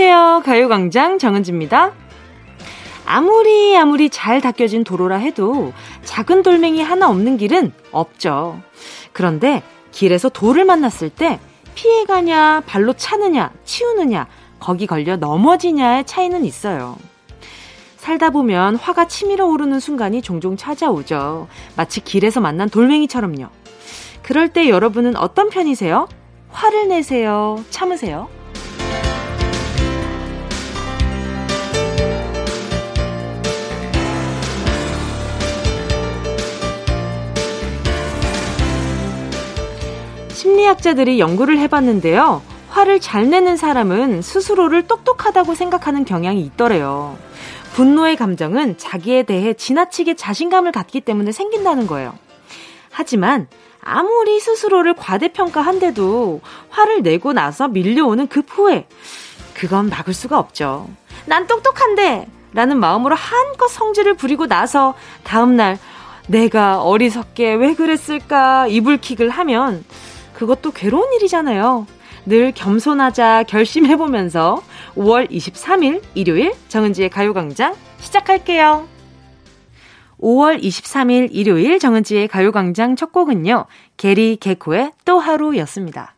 안녕하세요. 가요광장 정은지입니다. 아무리 아무리 잘 닦여진 도로라 해도 작은 돌멩이 하나 없는 길은 없죠. 그런데 길에서 돌을 만났을 때 피해가냐, 발로 차느냐, 치우느냐, 거기 걸려 넘어지냐의 차이는 있어요. 살다 보면 화가 치밀어 오르는 순간이 종종 찾아오죠. 마치 길에서 만난 돌멩이처럼요. 그럴 때 여러분은 어떤 편이세요? 화를 내세요? 참으세요? 심리학자들이 연구를 해봤는데요. 화를 잘 내는 사람은 스스로를 똑똑하다고 생각하는 경향이 있더래요. 분노의 감정은 자기에 대해 지나치게 자신감을 갖기 때문에 생긴다는 거예요. 하지만 아무리 스스로를 과대평가한데도 화를 내고 나서 밀려오는 그 후회, 그건 막을 수가 없죠. 난 똑똑한데! 라는 마음으로 한껏 성질을 부리고 나서 다음날 내가 어리석게 왜 그랬을까 이불킥을 하면 그것도 괴로운 일이잖아요. 늘 겸손하자 결심해보면서 5월 23일 일요일 정은지의 가요광장 시작할게요. 5월 23일 일요일 정은지의 가요광장 첫 곡은요. 게리 개코의 또 하루였습니다.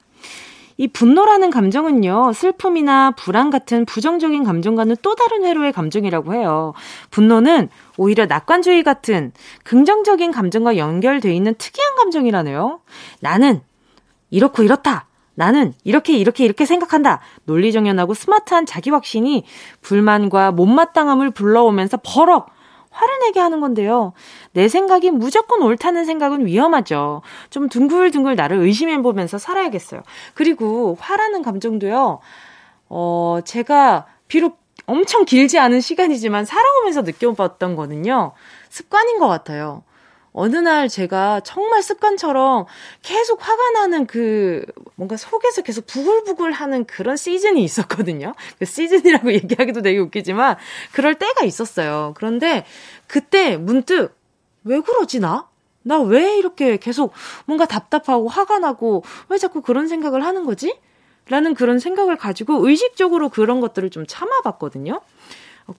이 분노라는 감정은요, 슬픔이나 불안 같은 부정적인 감정과는 또 다른 회로의 감정이라고 해요. 분노는 오히려 낙관주의 같은 긍정적인 감정과 연결돼 있는 특이한 감정이라네요. 나는 이렇고 이렇다. 나는 이렇게 이렇게 이렇게 생각한다. 논리정연하고 스마트한 자기 확신이 불만과 못마땅함을 불러오면서 버럭 화를 내게 하는 건데요. 내 생각이 무조건 옳다는 생각은 위험하죠. 좀 둥글둥글 나를 의심해 보면서 살아야겠어요. 그리고 화라는 감정도요, 어, 제가 비록 엄청 길지 않은 시간이지만 살아오면서 느껴봤던 거는요, 습관인 것 같아요. 어느 날 제가 정말 습관처럼 계속 화가 나는 그 뭔가 속에서 계속 부글부글 하는 그런 시즌이 있었거든요. 그 시즌이라고 얘기하기도 되게 웃기지만 그럴 때가 있었어요. 그런데 그때 문득 왜 그러지 나? 나 왜 이렇게 계속 뭔가 답답하고 화가 나고 왜 자꾸 그런 생각을 하는 거지? 라는 그런 생각을 가지고 의식적으로 그런 것들을 좀 참아봤거든요.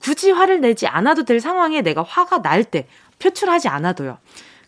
굳이 화를 내지 않아도 될 상황에 내가 화가 날 때, 표출하지 않아도요.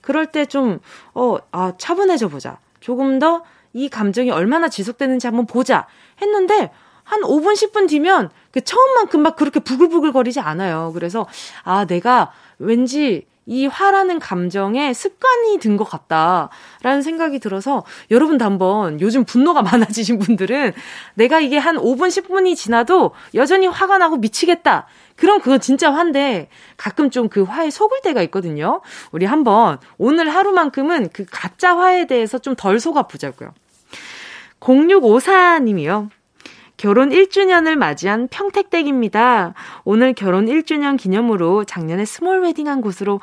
그럴 때 좀, 어, 아, 차분해져 보자. 조금 더 이 감정이 얼마나 지속되는지 한번 보자. 했는데, 한 5분, 10분 뒤면 그 처음만큼 막 그렇게 부글부글 거리지 않아요. 그래서, 아, 내가 왠지 이 화라는 감정에 습관이 든 것 같다라는 생각이 들어서 여러분도 한번 요즘 분노가 많아지신 분들은 내가 이게 한 5분, 10분이 지나도 여전히 화가 나고 미치겠다. 그럼 그건 진짜 화인데 가끔 좀 그 화에 속을 때가 있거든요. 우리 한번 오늘 하루만큼은 그 가짜 화에 대해서 좀 덜 속아 보자고요. 0654님이요. 결혼 1주년을 맞이한 평택댁입니다. 오늘 결혼 1주년 기념으로 작년에 스몰 웨딩한 곳으로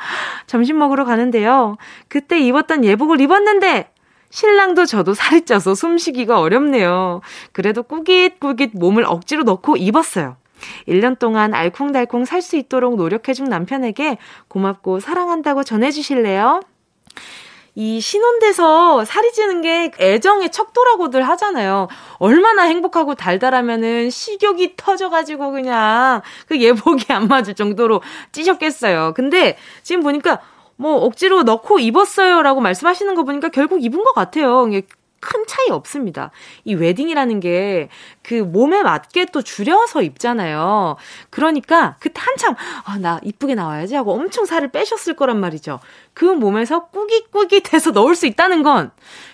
점심 먹으러 가는데요. 그때 입었던 예복을 입었는데 신랑도 저도 살이 쪄서 숨쉬기가 어렵네요. 그래도 꾸깃꾸깃 몸을 억지로 넣고 입었어요. 1년 동안 알콩달콩 살 수 있도록 노력해준 남편에게 고맙고 사랑한다고 전해주실래요? 이 신혼돼서 살이 찌는 게 애정의 척도라고들 하잖아요. 얼마나 행복하고 달달하면은 식욕이 터져가지고 그냥 그 예복이 안 맞을 정도로 찌셨겠어요. 근데 지금 보니까 뭐 억지로 넣고 입었어요라고 말씀하시는 거 보니까 결국 입은 것 같아요. 큰 차이 없습니다. 이 웨딩이라는 게 그 몸에 맞게 또 줄여서 입잖아요. 그러니까 그때 한참 아, 나 이쁘게 나와야지 하고 엄청 살을 빼셨을 거란 말이죠. 그 몸에서 꾸깃꾸깃해서 넣을 수 있다는 건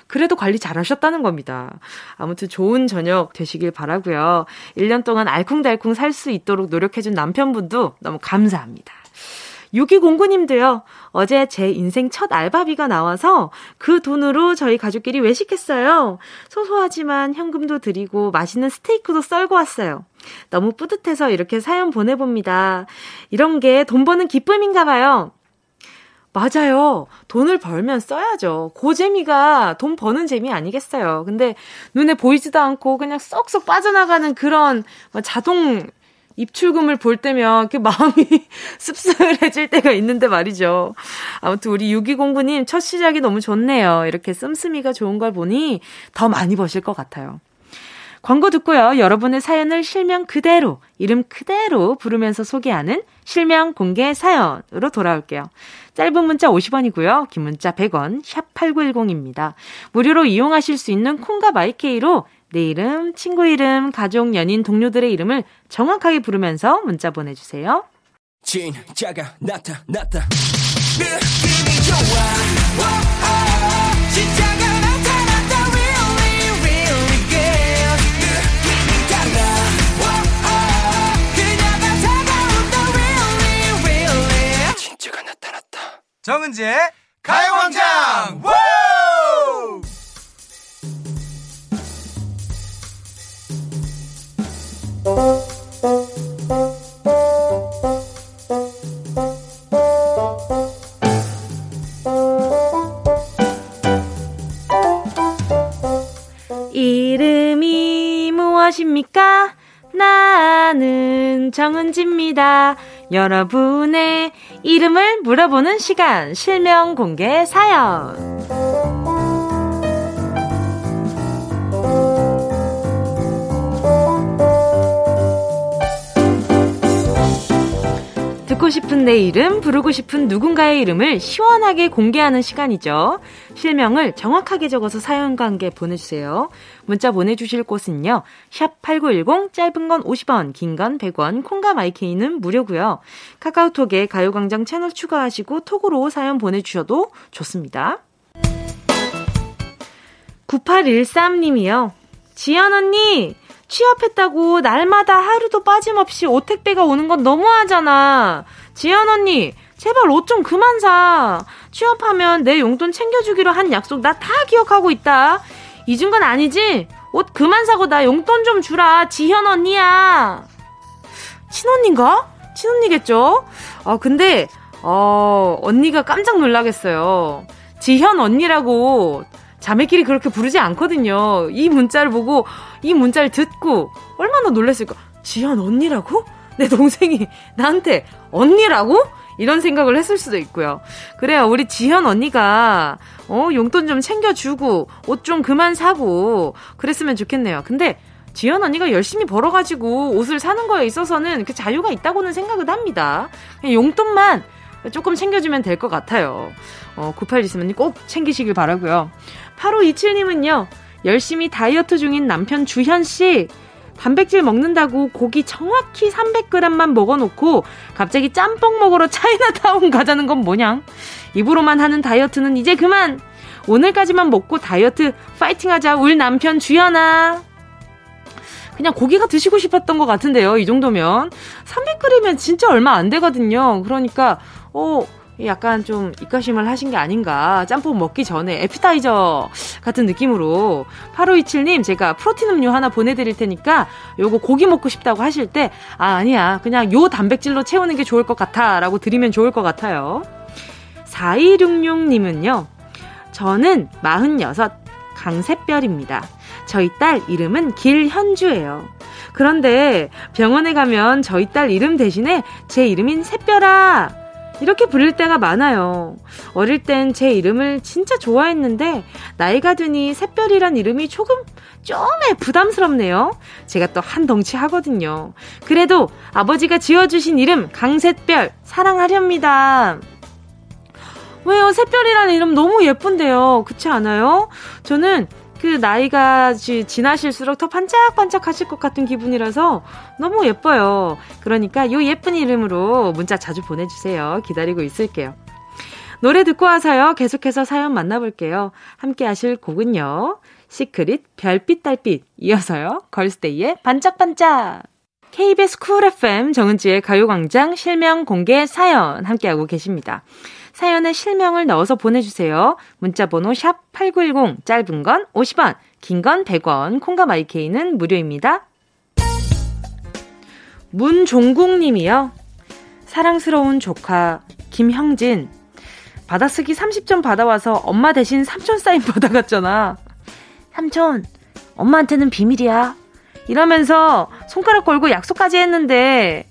그래도 관리 잘 하셨다는 겁니다. 아무튼 좋은 저녁 되시길 바라고요. 1년 동안 알콩달콩 살 수 있도록 노력해준 남편분도 너무 감사합니다. 6209님도요, 어제 제 인생 첫 알바비가 나와서 그 돈으로 저희 가족끼리 외식했어요. 소소하지만 현금도 드리고 맛있는 스테이크도 썰고 왔어요. 너무 뿌듯해서 이렇게 사연 보내봅니다. 이런 게 돈 버는 기쁨인가 봐요. 맞아요. 돈을 벌면 써야죠. 그 재미가 돈 버는 재미 아니겠어요. 근데 눈에 보이지도 않고 그냥 쏙쏙 빠져나가는 그런 자동 입출금을 볼 때면 그 마음이 씁쓸해질 때가 있는데 말이죠. 아무튼 우리 6209님 첫 시작이 너무 좋네요. 이렇게 씀씀이가 좋은 걸 보니 더 많이 버실 것 같아요. 광고 듣고요. 여러분의 사연을 실명 그대로, 이름 그대로 부르면서 소개하는 실명 공개 사연으로 돌아올게요. 짧은 문자 50원이고요. 긴 문자 100원, 샵 8910입니다. 무료로 이용하실 수 있는 콩과 마이케이로 내 이름, 친구 이름, 가족, 연인, 동료들의 이름을 정확하게 부르면서 문자 보내주세요. 진짜가 나타났다. 느낌이 좋아. 오, 오, 진짜가 나타났다. Really, really good. 느낌이 달라. 오, 오, 그녀가 다가온다. Really, really. 진짜가 나타났다. 정은지의 가요광장! 나는 정은지입니다. 여러분의 이름을 물어보는 시간, 실명 공개 사연. 듣고 싶은 내 이름, 부르고 싶은 누군가의 이름을 시원하게 공개하는 시간이죠. 실명을 정확하게 적어서 사연과 함께 보내주세요. 문자 보내주실 곳은요. 샵 8910, 짧은 건 50원, 긴 건 100원, 콩과 마이케이는 무료고요. 카카오톡에 가요광장 채널 추가하시고 톡으로 사연 보내주셔도 좋습니다. 9813님이요. 지연 언니, 취업했다고 날마다 하루도 빠짐없이 오택배가 오는 건 너무하잖아. 지연 언니, 제발 옷 좀 그만 사. 취업하면 내 용돈 챙겨주기로 한 약속 나 다 기억하고 있다. 잊은 건 아니지? 옷 그만 사고 나 용돈 좀 주라. 지현 언니야. 친언니인가? 친언니겠죠? 아, 근데, 어, 언니가 깜짝 놀라겠어요. 지현 언니라고 자매끼리 그렇게 부르지 않거든요. 이 문자를 보고 이 문자를 듣고 얼마나 놀랐을까. 지연 언니라고? 내 동생이 나한테 언니라고? 이런 생각을 했을 수도 있고요. 그래요. 우리 지현 언니가 어, 용돈 좀 챙겨주고 옷 좀 그만 사고 그랬으면 좋겠네요. 근데 지연 언니가 열심히 벌어가지고 옷을 사는 거에 있어서는 그 자유가 있다고는 생각을 합니다. 용돈만 조금 챙겨주면 될 것 같아요. 어, 9823님 꼭 챙기시길 바라고요. 8527님은요. 열심히 다이어트 중인 남편 주현씨. 단백질 먹는다고 고기 정확히 300g만 먹어놓고 갑자기 짬뽕 먹으러 차이나타운 가자는 건 뭐냐? 입으로만 하는 다이어트는 이제 그만! 오늘까지만 먹고 다이어트 파이팅 하자, 울 남편 주연아! 그냥 고기가 드시고 싶었던 것 같은데요, 이 정도면. 300g이면 진짜 얼마 안 되거든요. 그러니까, 어, 약간 좀 입가심을 하신 게 아닌가. 짬뽕 먹기 전에 에피타이저 같은 느낌으로 8527님 제가 프로틴 음료 하나 보내드릴 테니까 요거 고기 먹고 싶다고 하실 때 아, 아니야. 그냥 요 단백질로 채우는 게 좋을 것 같아. 라고 드리면 좋을 것 같아요. 4266님은요. 저는 46 강새별입니다. 저희 딸 이름은 길현주예요. 그런데 병원에 가면 저희 딸 이름 대신에 제 이름인 새별아 이렇게 부를 때가 많아요. 어릴 땐 제 이름을 진짜 좋아했는데 나이가 드니 샛별이란 이름이 조금 좀에 부담스럽네요. 제가 또 한 덩치 하거든요. 그래도 아버지가 지어주신 이름 강샛별 사랑하렵니다. 왜요? 샛별이라는 이름 너무 예쁜데요. 그렇지 않아요? 저는 그 나이가 지나실수록 더 반짝반짝 하실 것 같은 기분이라서 너무 예뻐요. 그러니까 요 예쁜 이름으로 문자 자주 보내주세요. 기다리고 있을게요. 노래 듣고 와서요. 계속해서 사연 만나볼게요. 함께 하실 곡은요. 시크릿 별빛 달빛 이어서요. 걸스데이의 반짝반짝 KBS 쿨 FM 정은지의 가요광장 실명 공개 사연 함께하고 계십니다. 사연에 실명을 넣어서 보내주세요. 문자번호 샵 8910, 짧은 건 50원, 긴 건 100원, 콩과 my K는 무료입니다. 문종국 님이요. 사랑스러운 조카, 김형진. 받아쓰기 30점 받아와서 엄마 대신 삼촌 사인 받아갔잖아. 삼촌, 엄마한테는 비밀이야. 이러면서 손가락 걸고 약속까지 했는데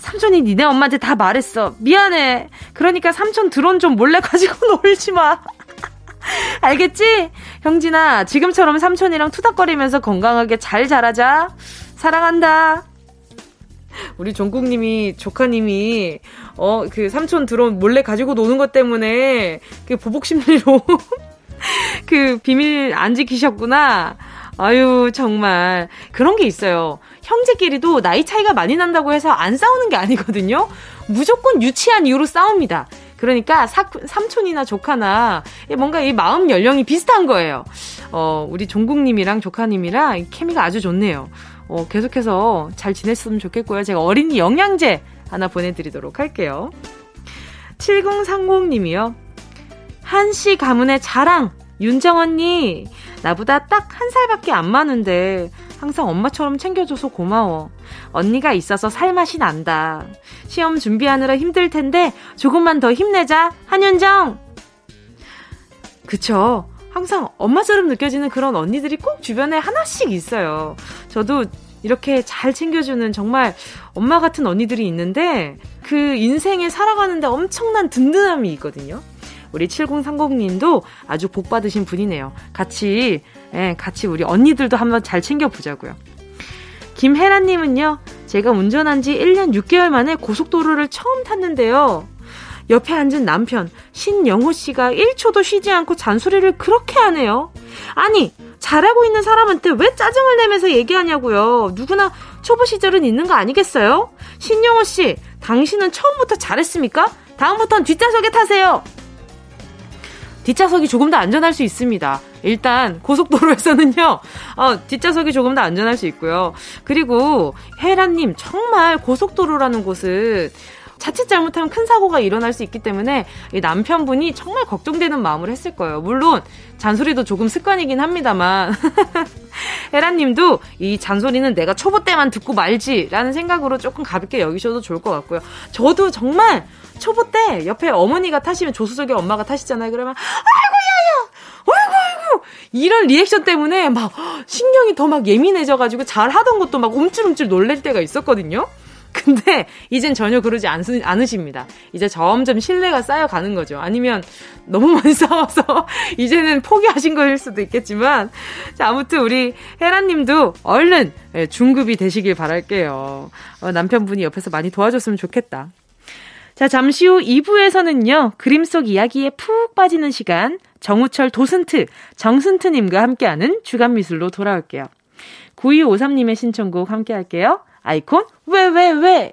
삼촌이 니네 엄마한테 다 말했어. 미안해. 그러니까 삼촌 드론 좀 몰래 가지고 놀지 마. 알겠지? 형진아, 지금처럼 삼촌이랑 투닥거리면서 건강하게 잘 자라자. 사랑한다. 우리 종국님이, 조카님이, 어, 그 삼촌 드론 몰래 가지고 노는 것 때문에, 그 보복 심리로, 그 비밀 안 지키셨구나. 아유, 정말. 그런 게 있어요. 형제끼리도 나이 차이가 많이 난다고 해서 안 싸우는 게 아니거든요. 무조건 유치한 이유로 싸웁니다. 그러니까 사, 삼촌이나 조카나 뭔가 이 마음 연령이 비슷한 거예요. 어, 우리 종국님이랑 조카님이랑 케미가 아주 좋네요. 어, 계속해서 잘 지냈으면 좋겠고요. 제가 어린이 영양제 하나 보내드리도록 할게요. 7030님이요. 한씨 가문의 자랑, 윤정 언니. 나보다 딱 한 살밖에 안 많은데 항상 엄마처럼 챙겨줘서 고마워. 언니가 있어서 살맛이 난다. 시험 준비하느라 힘들 텐데 조금만 더 힘내자. 한윤정! 그쵸. 항상 엄마처럼 느껴지는 그런 언니들이 꼭 주변에 하나씩 있어요. 저도 이렇게 잘 챙겨주는 정말 엄마 같은 언니들이 있는데 그 인생에 살아가는데 엄청난 든든함이 있거든요. 우리 7030님도 아주 복 받으신 분이네요. 같이 예, 같이 우리 언니들도 한번 잘 챙겨보자고요. 김혜란님은요, 제가 운전한 지 1년 6개월 만에 고속도로를 처음 탔는데요. 옆에 앉은 남편, 신영호 씨가 1초도 쉬지 않고 잔소리를 그렇게 하네요. 아니, 잘하고 있는 사람한테 왜 짜증을 내면서 얘기하냐고요. 누구나 초보 시절은 있는 거 아니겠어요? 신영호 씨, 당신은 처음부터 잘했습니까? 다음부턴 뒷좌석에 타세요. 뒷좌석이 조금 더 안전할 수 있습니다. 일단 고속도로에서는요, 어, 뒷좌석이 조금 더 안전할 수 있고요. 그리고 혜라님 정말 고속도로라는 곳은 자칫 잘못하면 큰 사고가 일어날 수 있기 때문에 이 남편분이 정말 걱정되는 마음을 했을 거예요. 물론 잔소리도 조금 습관이긴 합니다만 혜라님도 이 잔소리는 내가 초보 때만 듣고 말지라는 생각으로 조금 가볍게 여기셔도 좋을 것 같고요. 저도 정말 초보 때 옆에 어머니가 타시면 조수석에 엄마가 타시잖아요. 그러면 아이고 야야, 아이고 아이고 이런 리액션 때문에 막 신경이 더 막 예민해져가지고 잘 하던 것도 막 움찔움찔 놀랄 때가 있었거든요. 근데 이젠 전혀 그러지 않, 않으십니다. 이제 점점 신뢰가 쌓여가는 거죠. 아니면 너무 많이 싸워서 이제는 포기하신 거일 수도 있겠지만 자 아무튼 우리 혜라님도 얼른 예, 중급이 되시길 바랄게요. 어, 남편분이 옆에서 많이 도와줬으면 좋겠다. 자, 잠시 후 2부에서는요, 그림 속 이야기에 푹 빠지는 시간, 정우철 도슨트, 정슨트님과 함께하는 주간 미술로 돌아올게요. 9253님의 신청곡 함께 할게요. 아이콘, 왜, 왜, 왜?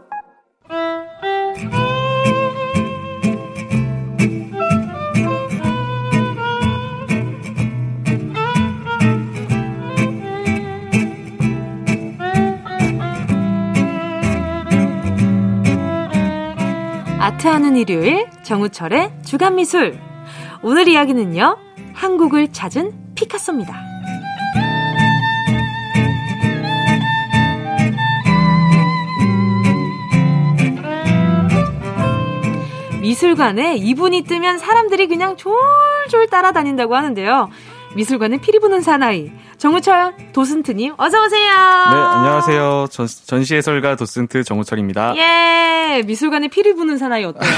아트하는 일요일 정우철의 주간미술. 오늘 이야기는요 한국을 찾은 피카소입니다. 미술관에 이분이 뜨면 사람들이 그냥 졸졸 따라다닌다고 하는데요. 미술관에 피리 부는 사나이 정우철 도슨트님 어서 오세요. 네 안녕하세요. 전, 전시 해설가 도슨트 정우철입니다. 예 미술관에 피리 부는 사나이 어때요?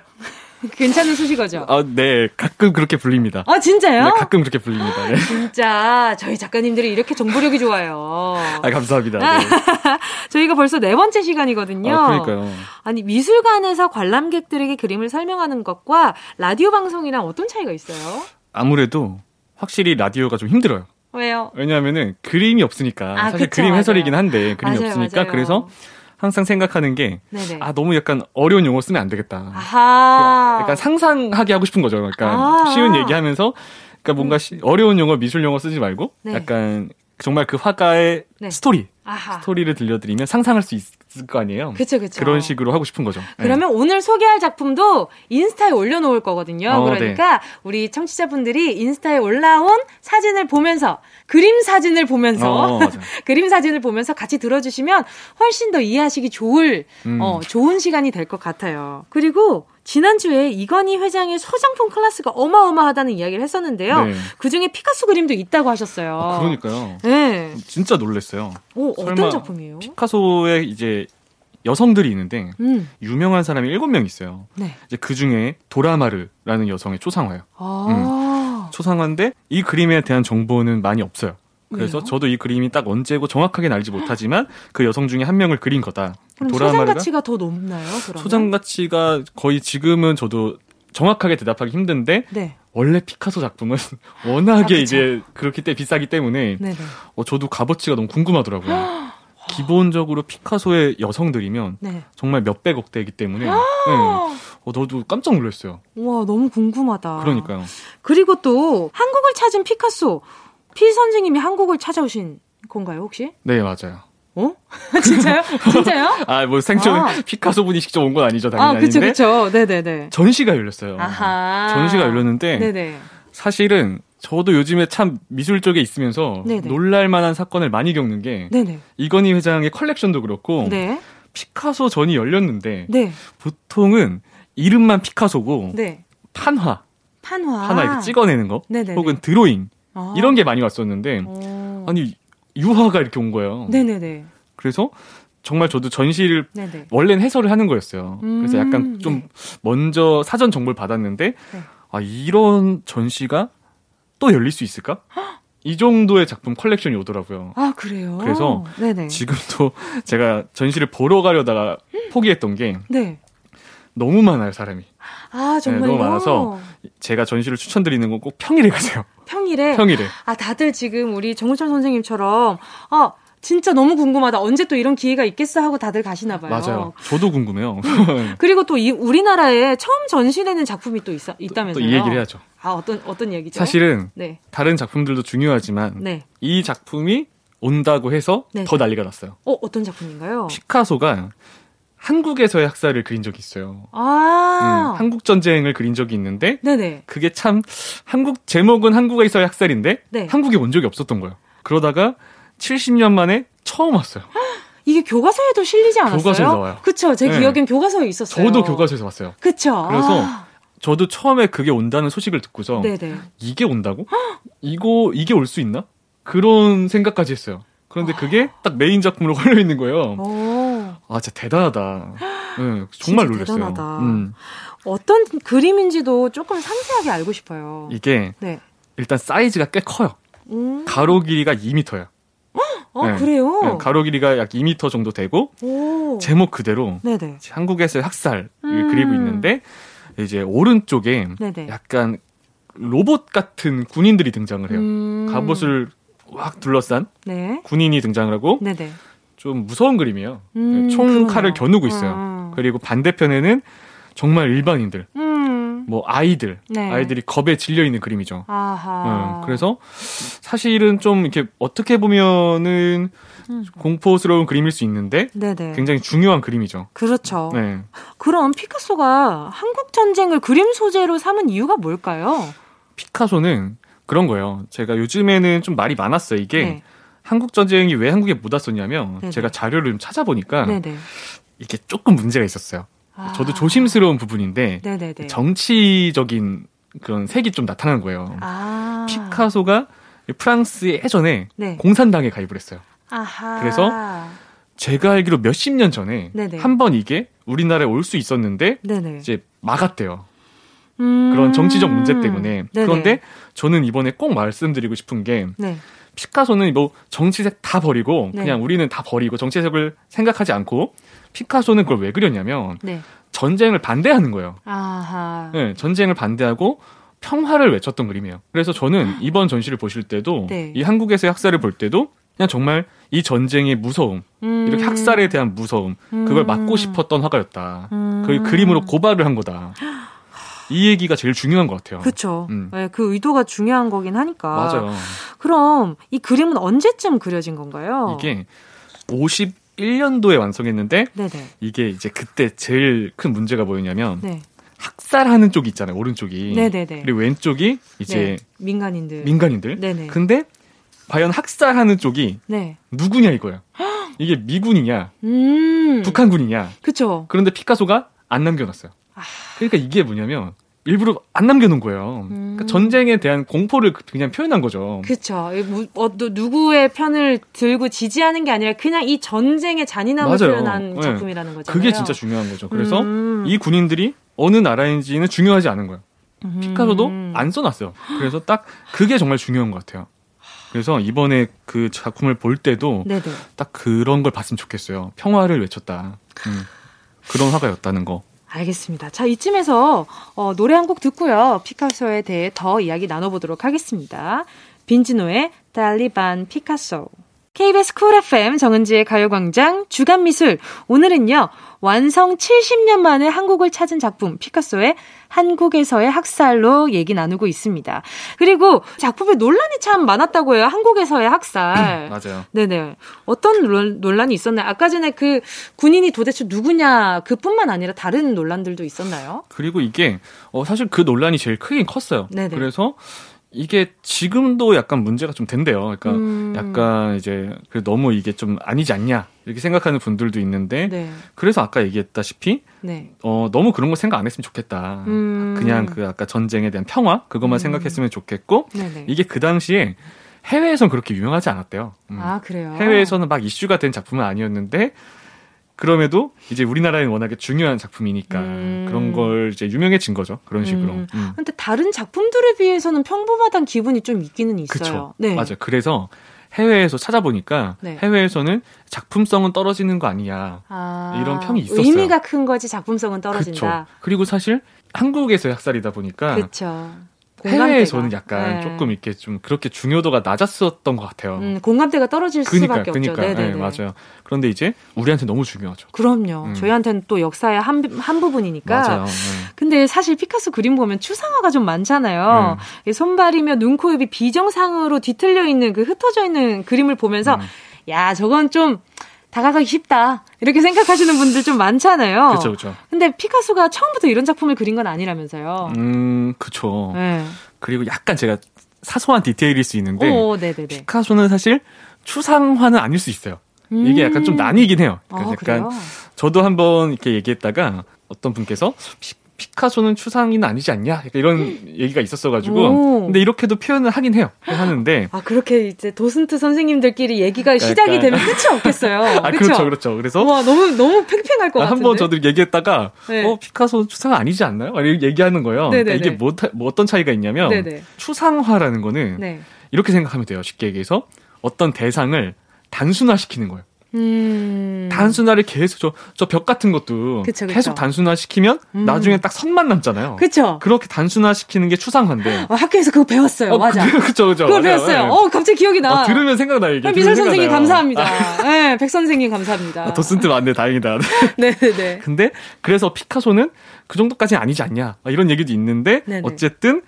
괜찮은 수식어죠? 아, 네. 가끔 그렇게 불립니다. 아, 진짜요? 네, 가끔 그렇게 불립니다. 네. 진짜, 저희 작가님들이 이렇게 정보력이 좋아요. 아, 감사합니다. 네. 저희가 벌써 네 번째 시간이거든요. 아, 그러니까요. 아니, 미술관에서 관람객들에게 그림을 설명하는 것과 라디오 방송이랑 어떤 차이가 있어요? 아무래도 확실히 라디오가 좀 힘들어요. 왜요? 왜냐하면은 그림이 없으니까 아, 사실 그쵸, 그림 해설이긴 한데 그림이 맞아요, 없으니까 맞아요. 그래서 항상 생각하는 게아 너무 약간 어려운 용어 쓰면 안 되겠다. 아하. 약간 상상하게 하고 싶은 거죠. 그러니까 아. 쉬운 얘기하면서 그러니까 뭔가 시, 어려운 용어 미술 용어 쓰지 말고 네. 약간 정말 그 화가의 네. 스토리, 아하. 스토리를 들려드리면 상상할 수 있을 거 아니에요. 그쵸, 그쵸. 그런 식으로 하고 싶은 거죠. 그러면 네. 오늘 소개할 작품도 인스타에 올려놓을 거거든요. 어, 그러니까 네. 우리 청취자분들이 인스타에 올라온 사진을 보면서 그림 사진을 보면서 어, 그림 사진을 보면서 같이 들어주시면 훨씬 더 이해하시기 좋을 음. 어, 좋은 시간이 될 것 같아요. 그리고 지난주에 이건희 회장의 소장품 클래스가 어마어마하다는 이야기를 했었는데요. 네. 그 중에 피카소 그림도 있다고 하셨어요. 아, 그러니까요. 네. 진짜 놀랐어요. 오, 어떤 작품이에요? 피카소의 이제 여성들이 있는데 음. 유명한 사람이 7명 있어요. 네. 이제 그 중에 도라마르라는 여성의 초상화예요. 아. 음. 초상화인데 이 그림에 대한 정보는 많이 없어요. 그래서 왜요? 저도 이 그림이 딱 언제고 정확하게는 알지 못하지만 그 여성 중에 한 명을 그린 거다. 그럼 소장 가치가 더 높나요? 그러면? 소장 가치가 거의 지금은 저도 정확하게 대답하기 힘든데 네. 원래 피카소 작품은 워낙에 아, 이제 그렇기 때문에 비싸기 때문에 어, 저도 값어치가 너무 궁금하더라고요. 기본적으로 피카소의 여성들이면 네. 정말 몇백억 대이기 때문에 네. 어, 너도 깜짝 놀랐어요. 와 너무 궁금하다. 그러니까요. 그리고 또 한국을 찾은 피카소 피 선생님이 한국을 찾아오신 건가요, 혹시? 네, 맞아요. 어? 진짜요? 진짜요? 아, 뭐 생전 아. 피카소 분이 직접 온 건 아니죠, 당연히. 아, 그쵸, 그쵸. 네네네. 전시가 열렸어요. 아하. 전시가 열렸는데. 네네. 사실은 저도 요즘에 참 미술 쪽에 있으면서 네네. 놀랄만한 사건을 많이 겪는 게 네네. 이건희 회장의 컬렉션도 그렇고 네. 피카소 전이 열렸는데 네. 보통은 이름만 피카소고 네. 판화 판화 판화 이렇게 찍어내는 거 네네네. 혹은 드로잉 아. 이런 게 많이 왔었는데 오. 어. 아니 유화가 이렇게 온 거예요. 네네네. 그래서 정말 저도 전시를 네네. 원래는 해설을 하는 거였어요. 음. 그래서 약간 좀 네. 먼저 사전 정보를 받았는데 네. 아 이런 전시가 또 열릴 수 있을까? 이 정도의 작품 컬렉션이 오더라고요. 아, 그래요? 그래서 네네. 지금도 제가 전시를 보러 가려다가 포기했던 게 네. 너무 많아요, 사람이. 아, 정말요? 네, 너무 많아서 제가 전시를 추천드리는 건 꼭 평일에 가세요. 평일에? 평일에. 아, 다들 지금 우리 정우철 선생님처럼 아, 진짜 너무 궁금하다. 언제 또 이런 기회가 있겠어 하고 다들 가시나 봐요. 맞아요. 저도 궁금해요. 음. 그리고 또 이 우리나라에 처음 전시되는 작품이 또 있, 있다면서요. 또 이 얘기를 해야죠. 아, 어떤 어떤 얘기죠? 사실은 네. 다른 작품들도 중요하지만 네. 이 작품이 온다고 해서 네. 더 난리가 났어요. 어, 어떤 작품인가요? 피카소가 한국에서의 학살을 그린 적이 있어요. 아. 음, 한국 전쟁을 그린 적이 있는데 네네. 그게 참 한국 제목은 한국에서의 학살인데 네. 한국에 온 적이 없었던 거예요. 그러다가 70년 만에 처음 왔어요. 이게 교과서에도 실리지 않았어요? 교과서에 나와요. 그쵸. 제 네. 기억엔 교과서에 있었어요. 저도 교과서에서 봤어요. 그쵸. 그래서 아. 저도 처음에 그게 온다는 소식을 듣고서 네네. 이게 온다고? 이거 이게 올 수 있나? 그런 생각까지 했어요. 그런데 그게 딱 메인 작품으로 걸려 있는 거예요. 오. 아, 진짜 대단하다. 네, 정말 놀랐어요. 대단하다. 음. 어떤 그림인지도 조금 상세하게 알고 싶어요. 이게 네. 일단 사이즈가 꽤 커요. 음. 가로 길이가 2m예요. 어, 네. 그래요? 네, 가로 길이가 약 2m 정도 되고 오. 제목 그대로 네네. 한국에서의 학살을 음. 그리고 있는데 이제 오른쪽에 네네. 약간 로봇 같은 군인들이 등장을 해요. 음. 갑옷을 확 둘러싼 네. 군인이 등장을 하고 네네. 좀 무서운 그림이에요. 음, 총칼을 겨누고 있어요. 아. 그리고 반대편에는 정말 일반인들, 음. 뭐 아이들, 네. 아이들이 겁에 질려 있는 그림이죠. 음, 그래서 사실은 좀 이렇게 어떻게 보면은 음. 공포스러운 그림일 수 있는데 네네. 굉장히 중요한 그림이죠. 그렇죠. 네. 그럼 피카소가 한국 전쟁을 그림 소재로 삼은 이유가 뭘까요? 피카소는 그런 거예요. 제가 요즘에는 좀 말이 많았어요. 이게 네. 한국 전쟁이 왜 한국에 못 왔었냐면 네네. 제가 자료를 좀 찾아보니까 네네. 이게 조금 문제가 있었어요. 아. 저도 조심스러운 부분인데 네네네. 정치적인 그런 색이 좀 나타나는 거예요. 아. 피카소가 프랑스에 예전에 네. 공산당에 가입을 했어요. 아하. 그래서 제가 알기로 몇십 년 전에 한 번 이게 우리나라에 올 수 있었는데 네네. 이제 막았대요. 음. 그런 정치적 문제 때문에. 네네. 그런데 저는 이번에 꼭 말씀드리고 싶은 게 네. 피카소는 뭐 정치색 다 버리고 네. 그냥 우리는 다 버리고 정치색을 생각하지 않고 피카소는 그걸 왜 그렸냐면 네. 전쟁을 반대하는 거예요. 아하. 네, 전쟁을 반대하고 평화를 외쳤던 그림이에요. 그래서 저는 이번 전시를 보실 때도 네. 이 한국에서의 학살을 볼 때도 그냥 정말 이 전쟁의 무서움, 음. 이렇게 학살에 대한 무서움, 그걸 음. 막고 싶었던 화가였다. 음. 그 그림으로 고발을 한 거다. 이 얘기가 제일 중요한 것 같아요. 그렇죠. 음. 네, 그 의도가 중요한 거긴 하니까. 맞아요. 그럼 이 그림은 언제쯤 그려진 건가요? 이게 51년도에 완성했는데 네네. 이게 이제 그때 제일 큰 문제가 뭐였냐면 네. 학살하는 쪽이 있잖아요. 오른쪽이. 네네네. 그리고 왼쪽이 이제 네. 민간인들. 민간인들. 네네. 근데 과연 학살하는 쪽이 네. 누구냐 이거예요. 이게 미군이냐, 음. 북한군이냐. 그렇죠. 그런데 피카소가 안 남겨놨어요. 아. 그러니까 이게 뭐냐면 일부러 안 남겨놓은 거예요. 그러니까 음. 그러니까 전쟁에 대한 공포를 그냥 표현한 거죠. 그렇죠. 어, 누구의 편을 들고 지지하는 게 아니라 그냥 이 전쟁의 잔인함을 맞아요. 표현한 네. 작품이라는 거죠. 그게 진짜 중요한 거죠. 그래서 음. 이 군인들이 어느 나라인지는 중요하지 않은 거예요. 음. 피카소도 안 써놨어요. 그래서 딱 그게 정말 중요한 것 같아요. 그래서 이번에 그 작품을 볼 때도 네네. 딱 그런 걸 봤으면 좋겠어요. 평화를 외쳤다. 음, 그런 화가였다는 거. 알겠습니다. 자, 이쯤에서 어, 노래 한 곡 듣고요. 피카소에 대해 더 이야기 나눠보도록 하겠습니다. 빈지노의 달리 반 피카소. KBS 쿨 FM 정은지의 가요광장 주간미술. 오늘은요, 완성 70년 만에 한국을 찾은 작품 피카소의 한국에서의 학살로 얘기 나누고 있습니다. 그리고 작품에 논란이 참 많았다고 해요. 한국에서의 학살. 맞아요. 네네. 어떤 논란이 있었나요? 아까 전에 그 군인이 도대체 누구냐 그 뿐만 아니라 다른 논란들도 있었나요? 그리고 이게 어, 사실 그 논란이 제일 크긴 컸어요. 네네. 그래서 이게 지금도 약간 문제가 좀 된대요. 그러니까 음. 약간 이제 너무 이게 좀 아니지 않냐 이렇게 생각하는 분들도 있는데 네. 그래서 아까 얘기했다시피 네. 어 너무 그런 거 생각 안 했으면 좋겠다. 음. 그냥 그 아까 전쟁에 대한 평화 그것만 음. 생각했으면 좋겠고 네네. 이게 그 당시에 해외에선 그렇게 유명하지 않았대요. 음. 아 그래요? 해외에서는 막 이슈가 된 작품은 아니었는데 그럼에도 이제 우리나라에는 워낙에 중요한 작품이니까 음. 그런 걸 이제 유명해진 거죠. 그런 식으로. 음. 음. 근데 다른 작품들에 비해서는 평범하단 기분이 좀 있기는 있어요. 그쵸. 네. 맞아요. 그래서 해외에서 찾아보니까 네. 해외에서는 작품성은 떨어지는 거 아니냐 아, 이런 평이 있었어요. 의미가 큰 거지 작품성은 떨어진다. 그쵸. 그리고 사실 한국에서의 학살이다 보니까 그쵸. 해외에서는 약간 네. 조금 이렇게 좀 그렇게 중요도가 낮았었던 것 같아요. 음, 공감대가 떨어질 그러니까, 수밖에 그러니까, 없죠. 그러니까, 네, 맞아요. 그런데 이제 우리한테 너무 중요하죠. 그럼요. 음. 저희한테는 또 역사의 한, 한 부분이니까. 맞아요. 네. 근데 사실 피카소 그림 보면 추상화가 좀 많잖아요. 네. 손발이며 눈, 코, 입이 비정상으로 뒤틀려 있는 그 흩어져 있는 그림을 보면서 음. 야 저건 좀 다가가기 쉽다. 이렇게 생각하시는 분들 좀 많잖아요. 그렇죠, 그렇죠. 근데 피카소가 처음부터 이런 작품을 그린 건 아니라면서요. 음, 그렇죠. 네. 그리고 약간 제가 사소한 디테일일 수 있는데 오, 피카소는 사실 추상화는 아닐 수 있어요. 음. 이게 약간 좀 나뉘긴 해요. 그러니까 아, 약간 그래요? 저도 한번 이렇게 얘기했다가 어떤 분께서 피카소는 추상인 아니지 않냐? 이런 얘기가 있었어가지고. 오. 근데 이렇게도 표현을 하긴 해요. 하는데. 아, 그렇게 이제 도슨트 선생님들끼리 얘기가 그러니까 시작이 되면 끝이 없겠어요. 아, 그쵸? 그렇죠, 그렇죠. 그래서. 와, 너무, 너무 팽팽할 것 같은데. 한번 저도 얘기했다가, 네. 어, 피카소 추상 아니지 않나요? 얘기하는 거예요. 그러니까 이게 뭐, 뭐, 어떤 차이가 있냐면, 네네. 추상화라는 거는 네. 이렇게 생각하면 돼요. 쉽게 얘기해서. 어떤 대상을 단순화시키는 거예요. 음. 단순화를 계속 저 저 벽 같은 것도 그쵸, 그쵸. 계속 단순화 시키면 음. 나중에 딱 선만 남잖아요. 그렇죠. 그렇게 단순화 시키는 게 추상화인데. 어, 학교에서 그거 배웠어요. 어, 맞아. 그렇죠, 그렇죠. 그거 배웠어요. 네. 어, 갑자기 기억이 나. 어, 들으면 생각나요 이게. 미술 선생님 감사합니다. 아. 네, 백 선생님 감사합니다. 아, 도슨트 맞네, 다행이다. 네, 네, 네. 근데 그래서 피카소는 그 정도까지는 아니지 않냐 이런 얘기도 있는데 네네. 어쨌든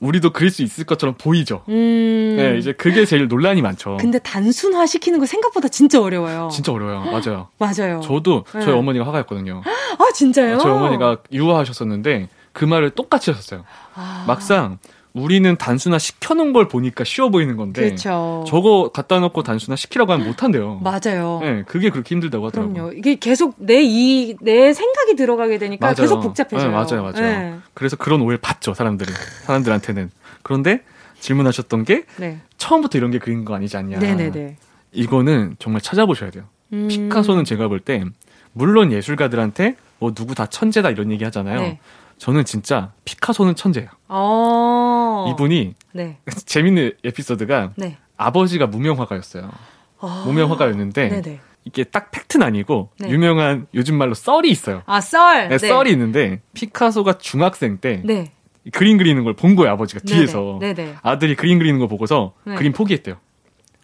우리도 그릴 수 있을 것처럼 보이죠. 음. 네, 이제 그게 제일 논란이 많죠. 근데 단순화 시키는 거 생각보다 진짜 어려워요. 진짜 어려워요. 맞아요. 맞아요. 저도 네. 저희 어머니가 화가였거든요. 아, 진짜요? 저희 어머니가 유화하셨었는데 그 말을 똑같이 하셨어요. 아. 막상 우리는 단순화 시켜놓은 걸 보니까 쉬워 보이는 건데 그렇죠. 저거 갖다 놓고 단순화 시키라고 하면 못한대요. 맞아요. 네, 그게 그렇게 힘들다고 하더라고요. 그럼요. 이게 계속 내 이 내 생각이 들어가게 되니까 맞아요. 계속 복잡해져요. 네, 맞아요, 맞아요. 네. 그래서 그런 오해를 받죠 사람들이 사람들한테는. 그런데 질문하셨던 게 네. 처음부터 이런 게 그린 거 아니지 않냐. 네네네. 이거는 정말 찾아보셔야 돼요. 음. 피카소는 제가 볼 때 물론 예술가들한테 뭐 누구 다 천재다 이런 얘기 하잖아요. 네. 저는 진짜 피카소는 천재예요. 어. 이분이 네. 재밌는 에피소드가 네. 아버지가 무명화가였어요. 어. 무명화가였는데 네네. 이게 딱 팩트는 아니고 네. 유명한 요즘 말로 썰이 있어요. 아 썰. 네, 네. 썰이 있는데 피카소가 중학생 때 네. 그림 그리는 걸 본 거예요 아버지가 뒤에서 네네. 아들이 그림 그리는 거 보고서 네. 그림 포기했대요.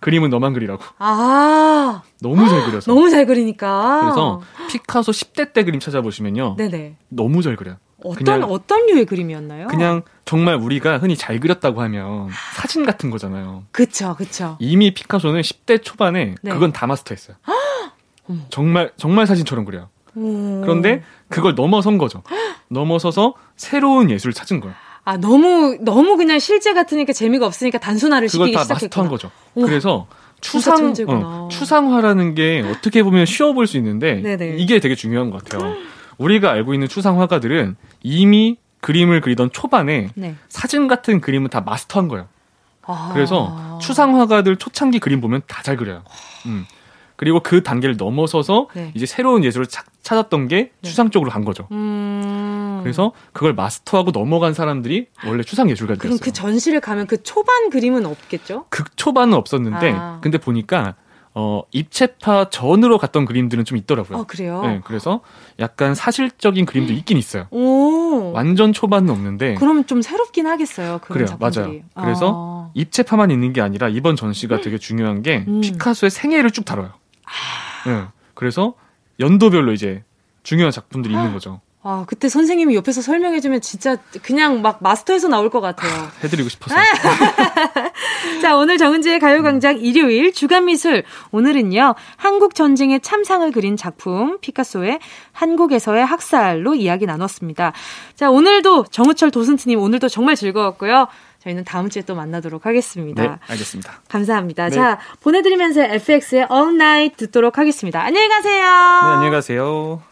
그림은 너만 그리라고. 아. 너무 잘 그려서. 너무 잘 그리니까. 그래서 피카소 10대 때 그림 찾아보시면요. 네네. 너무 잘 그려요. 어떤 어떤 류의 그림이었나요? 그냥 정말 우리가 흔히 잘 그렸다고 하면 사진 같은 거잖아요. 그쵸, 그쵸. 이미 피카소는 10대 초반에 네. 그건 다 마스터했어요. 정말 정말 사진처럼 그려요. 그런데 그걸 넘어선 거죠. 넘어서서 새로운 예술을 찾은 거예요. 아 너무 너무 그냥 실제 같으니까 재미가 없으니까 단순화를 시키기 시작했구나. 마스터한 거죠. 오. 그래서 추상 어, 추상화라는 게 어떻게 보면 쉬워 보일 수 있는데 네네. 이게 되게 중요한 것 같아요. 우리가 알고 있는 추상 화가들은 이미 그림을 그리던 초반에 네. 사진 같은 그림은 다 마스터한 거예요. 아. 그래서 추상 화가들 초창기 그림 보면 다 잘 그려요. 음. 그리고 그 단계를 넘어서서 네. 이제 새로운 예술을 차, 찾았던 게 네. 추상 쪽으로 간 거죠. 음... 그래서 그걸 마스터하고 넘어간 사람들이 원래 추상 예술가들이었어요. 그럼 그 전시를 가면 그 초반 그림은 없겠죠? 그 초반은 없었는데 아. 근데 보니까 어, 입체파 전으로 갔던 그림들은 좀 있더라고요. 어, 그래요? 네, 그래서 약간 사실적인 그림도 있긴 있어요. 오. 완전 초반은 없는데. 그러면 좀 새롭긴 하겠어요. 그래요, 작품들이. 맞아요. 그래서 아. 입체파만 있는 게 아니라 이번 전시가 되게 중요한 게 음. 피카소의 생애를 쭉 다뤄요. 네. 그래서 연도별로 이제 중요한 작품들이 있는 거죠. 아, 그때 선생님이 옆에서 설명해주면 진짜 그냥 막 마스터에서 나올 것 같아요. 해드리고 싶어서. 자, 오늘 정은지의 가요광장 일요일 주간미술. 오늘은요, 한국전쟁의 참상을 그린 작품, 피카소의 한국에서의 학살로 이야기 나눴습니다. 자, 오늘도 정우철 도슨트님 오늘도 정말 즐거웠고요. 저희는 다음 주에 또 만나도록 하겠습니다. 네, 알겠습니다. 감사합니다. 네. 자, 보내드리면서 FX의 All Night 듣도록 하겠습니다. 안녕히 가세요. 네, 안녕히 가세요.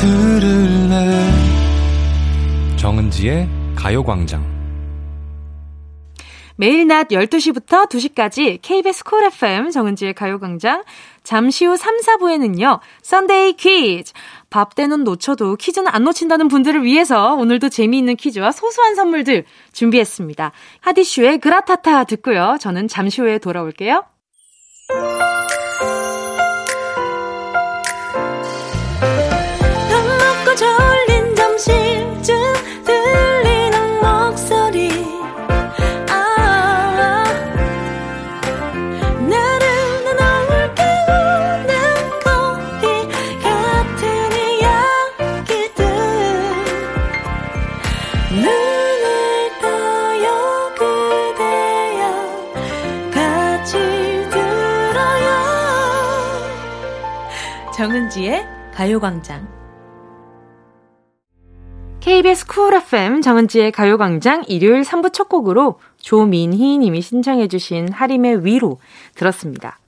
들을래 정은지의 가요광장 매일 낮 12시부터 2시까지 KBS 쿨 FM 정은지의 가요광장 잠시 후 3, 4부에는요. Sunday 퀴즈 밥 때는 놓쳐도 퀴즈는 안 놓친다는 분들을 위해서 오늘도 재미있는 퀴즈와 소소한 선물들 준비했습니다. 핫이슈의 그라타타 듣고요. 저는 잠시 후에 돌아올게요. 정은지의 가요광장. KBS 쿨 FM 정은지의 가요광장 일요일 3부 첫 곡으로 조민희 님이 신청해 주신 하림의 위로 들었습니다.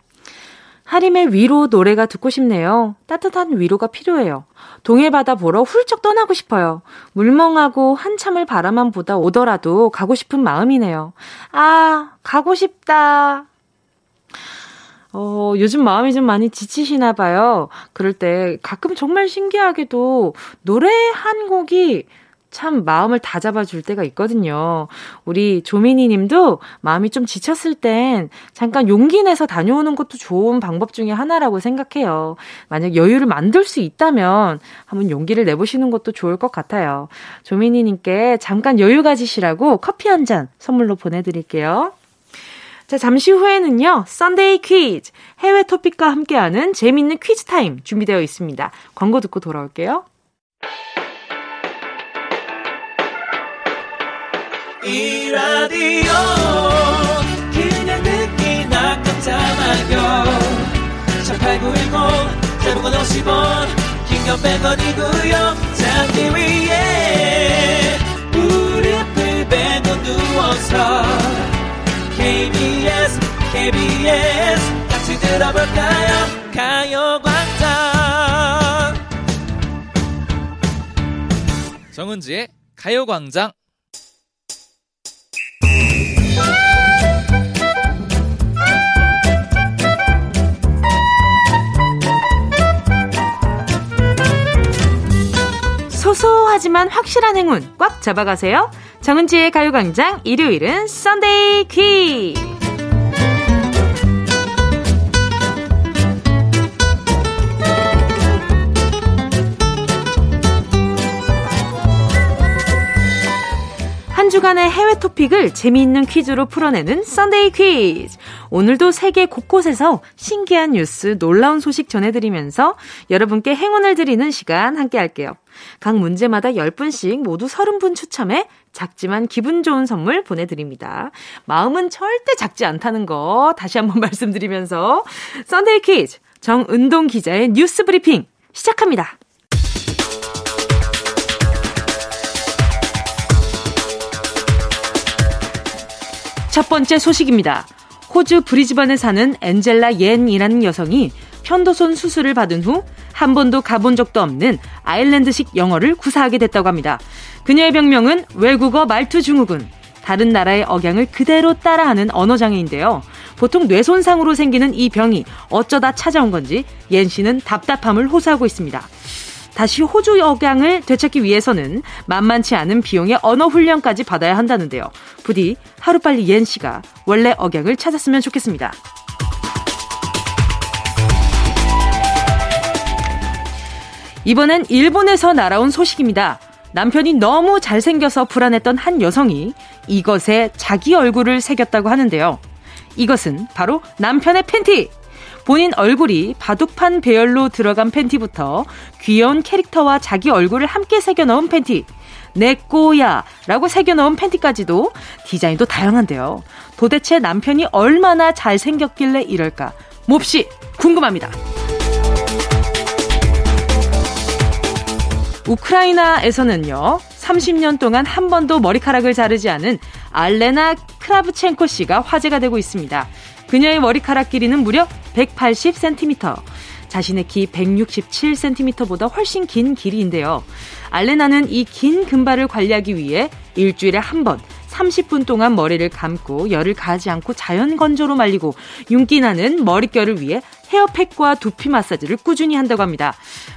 하림의 위로 노래가 듣고 싶네요. 따뜻한 위로가 필요해요. 동해바다 보러 훌쩍 떠나고 싶어요. 물멍하고 한참을 바라만 보다 오더라도 가고 싶은 마음이네요. 아, 가고 싶다. 어, 요즘 마음이 좀 많이 지치시나 봐요. 그럴 때 가끔 정말 신기하게도 노래 한 곡이 참 마음을 다 잡아줄 때가 있거든요. 우리 조민희 님도 마음이 좀 지쳤을 땐 잠깐 용기 내서 다녀오는 것도 좋은 방법 중에 하나라고 생각해요. 만약 여유를 만들 수 있다면 한번 용기를 내보시는 것도 좋을 것 같아요. 조민희 님께 잠깐 여유 가지시라고 커피 한 잔 선물로 보내드릴게요. 자, 잠시 후에는요, 썬데이 퀴즈, 해외 토픽과 함께하는 재미있는 퀴즈 타임 준비되어 있습니다. 광고 듣고 돌아올게요. 이 라디오 그냥 듣기나 깜짝마요 18910 대목원 50원 긴건 100원이고요 잠기 위에 무릎을 베고 누워서 KBS KBS 같이 들어볼까요 가요광장 정은지의 가요광장 소소하지만 확실한 행운 꽉 잡아가세요. 정은지의 가요광장 일요일은 Sunday 퀴즈. 주간의 해외 토픽을 재미있는 퀴즈로 풀어내는 Sunday 퀴즈. 오늘도 세계 곳곳에서 신기한 뉴스, 놀라운 소식 전해드리면서 여러분께 행운을 드리는 시간 함께 할게요. 각 문제마다 10분씩 모두 30분 추첨해 작지만 기분 좋은 선물 보내드립니다. 마음은 절대 작지 않다는 거 다시 한번 말씀드리면서 Sunday 퀴즈 정은동 기자의 뉴스 브리핑 시작합니다. 첫 번째 소식입니다. 호주 브리즈번에 사는 엔젤라 옌이라는 여성이 편도선 수술을 받은 후 한 번도 가본 적도 없는 아일랜드식 영어를 구사하게 됐다고 합니다. 그녀의 병명은 외국어 말투 증후군. 다른 나라의 억양을 그대로 따라하는 언어장애인데요. 보통 뇌손상으로 생기는 이 병이 어쩌다 찾아온 건지 옌 씨는 답답함을 호소하고 있습니다. 다시 호주 억양을 되찾기 위해서는 만만치 않은 비용의 언어 훈련까지 받아야 한다는데요. 부디 하루빨리 옌 씨가 원래 억양을 찾았으면 좋겠습니다. 이번엔 일본에서 날아온 소식입니다. 남편이 너무 잘생겨서 불안했던 한 여성이 이것에 자기 얼굴을 새겼다고 하는데요. 이것은 바로 남편의 팬티! 본인 얼굴이 바둑판 배열로 들어간 팬티부터 귀여운 캐릭터와 자기 얼굴을 함께 새겨 넣은 팬티. 내 꼬야 라고 새겨 넣은 팬티까지도 디자인도 다양한데요. 도대체 남편이 얼마나 잘생겼길래 이럴까? 몹시 궁금합니다. 우크라이나에서는요, 30년 동안 한 번도 머리카락을 자르지 않은 알레나 크라브첸코 씨가 화제가 되고 있습니다. 그녀의 머리카락 길이는 무려 180cm. 자신의 키 167cm보다 훨씬 긴 길이인데요. 알레나는 이 긴 금발을 관리하기 위해 일주일에 한 번 30분 동안 머리를 감고 열을 가하지 않고 자연 건조로 말리고 윤기 나는 머릿결을 위해 헤어팩과 두피 마사지를 꾸준히 한다고 합니다.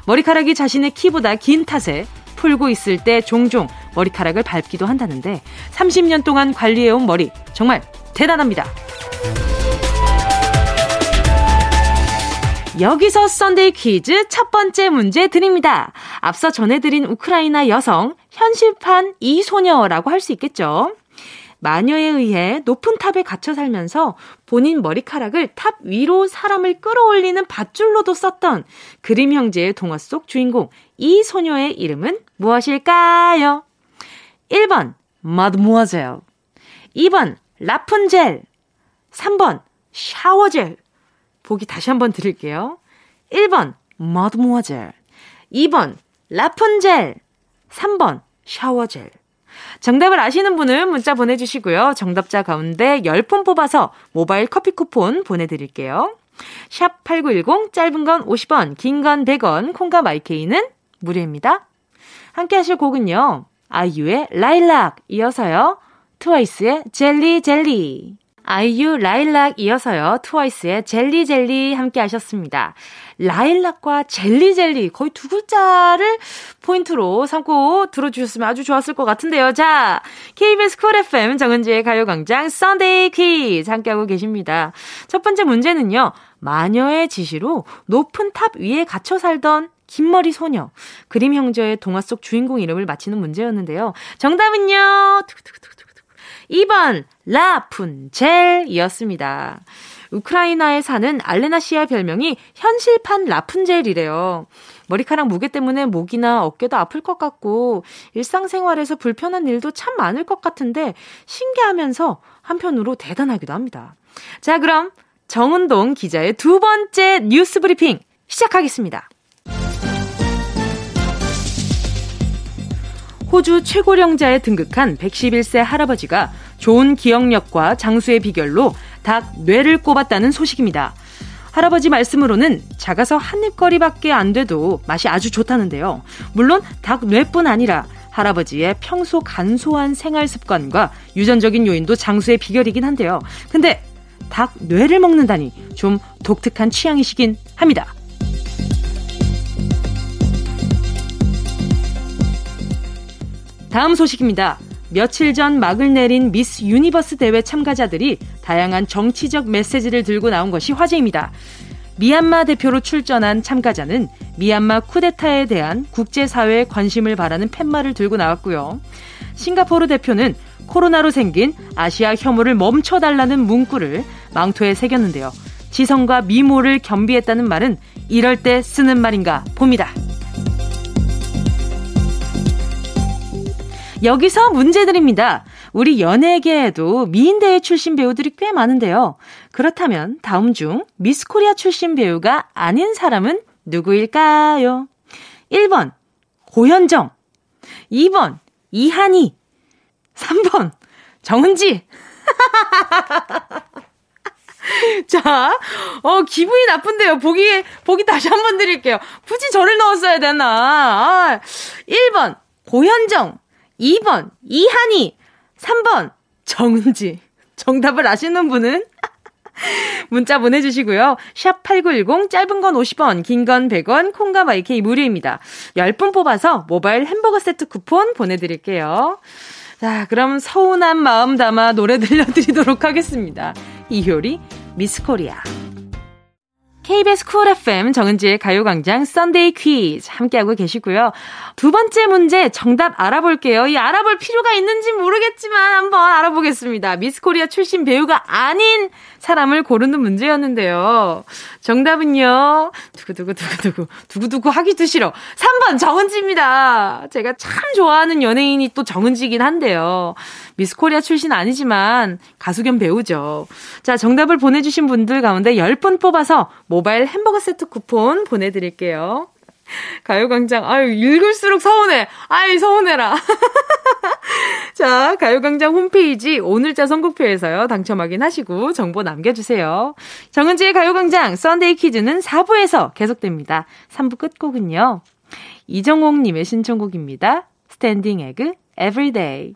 머리카락이 자신의 키보다 긴 탓에 풀고 있을 때 종종 머리카락을 밟기도 한다는데 30년 동안 관리해온 머리 정말 대단합니다. 여기서 Sunday 퀴즈 첫 번째 문제 드립니다. 앞서 전해드린 우크라이나 여성, 현실판 이 소녀라고 할 수 있겠죠? 마녀에 의해 높은 탑에 갇혀 살면서 본인 머리카락을 탑 위로 사람을 끌어올리는 밧줄로도 썼던 그림 형제의 동화 속 주인공 이 소녀의 이름은 무엇일까요? 1번 마드모아젤 2번 라푼젤 3번 샤워젤 보기 다시 한번 드릴게요. 1번, 머드모아젤. 2번, 라푼젤. 3번, 샤워젤. 정답을 아시는 분은 문자 보내주시고요. 정답자 가운데 10분 뽑아서 모바일 커피 쿠폰 보내드릴게요. 샵 8910, 짧은 건 50원, 긴 건 100원, 콩과 마이케이는 무료입니다. 함께 하실 곡은요. 아이유의 라일락 이어서요. 트와이스의 젤리 젤리. 아이유 라일락 이어서요. 트와이스의 젤리 젤리 함께 하셨습니다. 라일락과 젤리 젤리 거의 두 글자를 포인트로 삼고 들어주셨으면 아주 좋았을 것 같은데요. 자, KBS 쿨 FM 정은지의 가요광장 Sunday 퀴즈 함께하고 계십니다. 첫 번째 문제는요. 마녀의 지시로 높은 탑 위에 갇혀 살던 긴 머리 소녀. 그림 형제의 동화 속 주인공 이름을 맞히는 문제였는데요. 정답은요. 두구두구두구. 2번 라푼젤이었습니다. 우크라이나에 사는 알레나 씨의 별명이 현실판 라푼젤이래요. 머리카락 무게 때문에 목이나 어깨도 아플 것 같고 일상생활에서 불편한 일도 참 많을 것 같은데 신기하면서 한편으로 대단하기도 합니다. 자, 그럼 정은동 기자의 두 번째 뉴스 브리핑 시작하겠습니다. 호주 최고령자에 등극한 111세 할아버지가 좋은 기억력과 장수의 비결로 닭 뇌를 꼽았다는 소식입니다. 할아버지 말씀으로는 작아서 한 입거리밖에 안 돼도 맛이 아주 좋다는데요. 물론 닭 뇌뿐 아니라 할아버지의 평소 간소한 생활 습관과 유전적인 요인도 장수의 비결이긴 한데요. 근데 닭 뇌를 먹는다니 좀 독특한 취향이시긴 합니다. 다음 소식입니다. 며칠 전 막을 내린 미스 유니버스 대회 참가자들이 다양한 정치적 메시지를 들고 나온 것이 화제입니다. 미얀마 대표로 출전한 참가자는 미얀마 쿠데타에 대한 국제사회의 관심을 바라는 팻말을 들고 나왔고요. 싱가포르 대표는 코로나로 생긴 아시아 혐오를 멈춰달라는 문구를 망토에 새겼는데요. 지성과 미모를 겸비했다는 말은 이럴 때 쓰는 말인가 봅니다. 여기서 문제 드립니다. 우리 연예계에도 미인대회 출신 배우들이 꽤 많은데요. 그렇다면 다음 중 미스 코리아 출신 배우가 아닌 사람은 누구일까요? 1번 고현정 2번 이한희 3번 정은지 자, 어, 기분이 나쁜데요. 보기, 보기 다시 한 번 드릴게요. 굳이 저를 넣었어야 되나. 아, 1번, 고현정. 2번, 이한이. 3번, 정은지. 정답을 아시는 분은? 문자 보내주시고요. 샵 8910, 짧은 건 50원, 긴 건 100원, 콩과 마이케이 무료입니다. 10분 뽑아서 모바일 햄버거 세트 쿠폰 보내드릴게요. 자, 그럼 서운한 마음 담아 노래 들려드리도록 하겠습니다. 이효리, 미스 코리아. KBS 쿨 FM 정은지의 가요광장 썬데이 퀴즈 함께하고 계시고요. 두 번째 문제 정답 알아볼게요. 이 알아볼 필요가 있는지 모르겠지만 한번 알아보겠습니다. 미스 코리아 출신 배우가 아닌 사람을 고르는 문제였는데요. 정답은요. 두구두구 두구두구. 두구두구 하기도 싫어. 3번 정은지입니다. 제가 참 좋아하는 연예인이 또 정은지긴 한데요. 미스 코리아 출신 아니지만 가수 겸 배우죠. 자, 정답을 보내주신 분들 가운데 10분 뽑아서 모바일 햄버거 세트 쿠폰 보내드릴게요. 가요광장, 아유, 읽을수록 서운해. 아이, 서운해라. 자, 가요광장 홈페이지 오늘자 선곡표에서요. 당첨 확인하시고 정보 남겨주세요. 정은지의 가요광장 썬데이 퀴즈는 4부에서 계속됩니다. 3부 끝곡은요. 이정옥님의 신청곡입니다. 스탠딩 에그, everyday.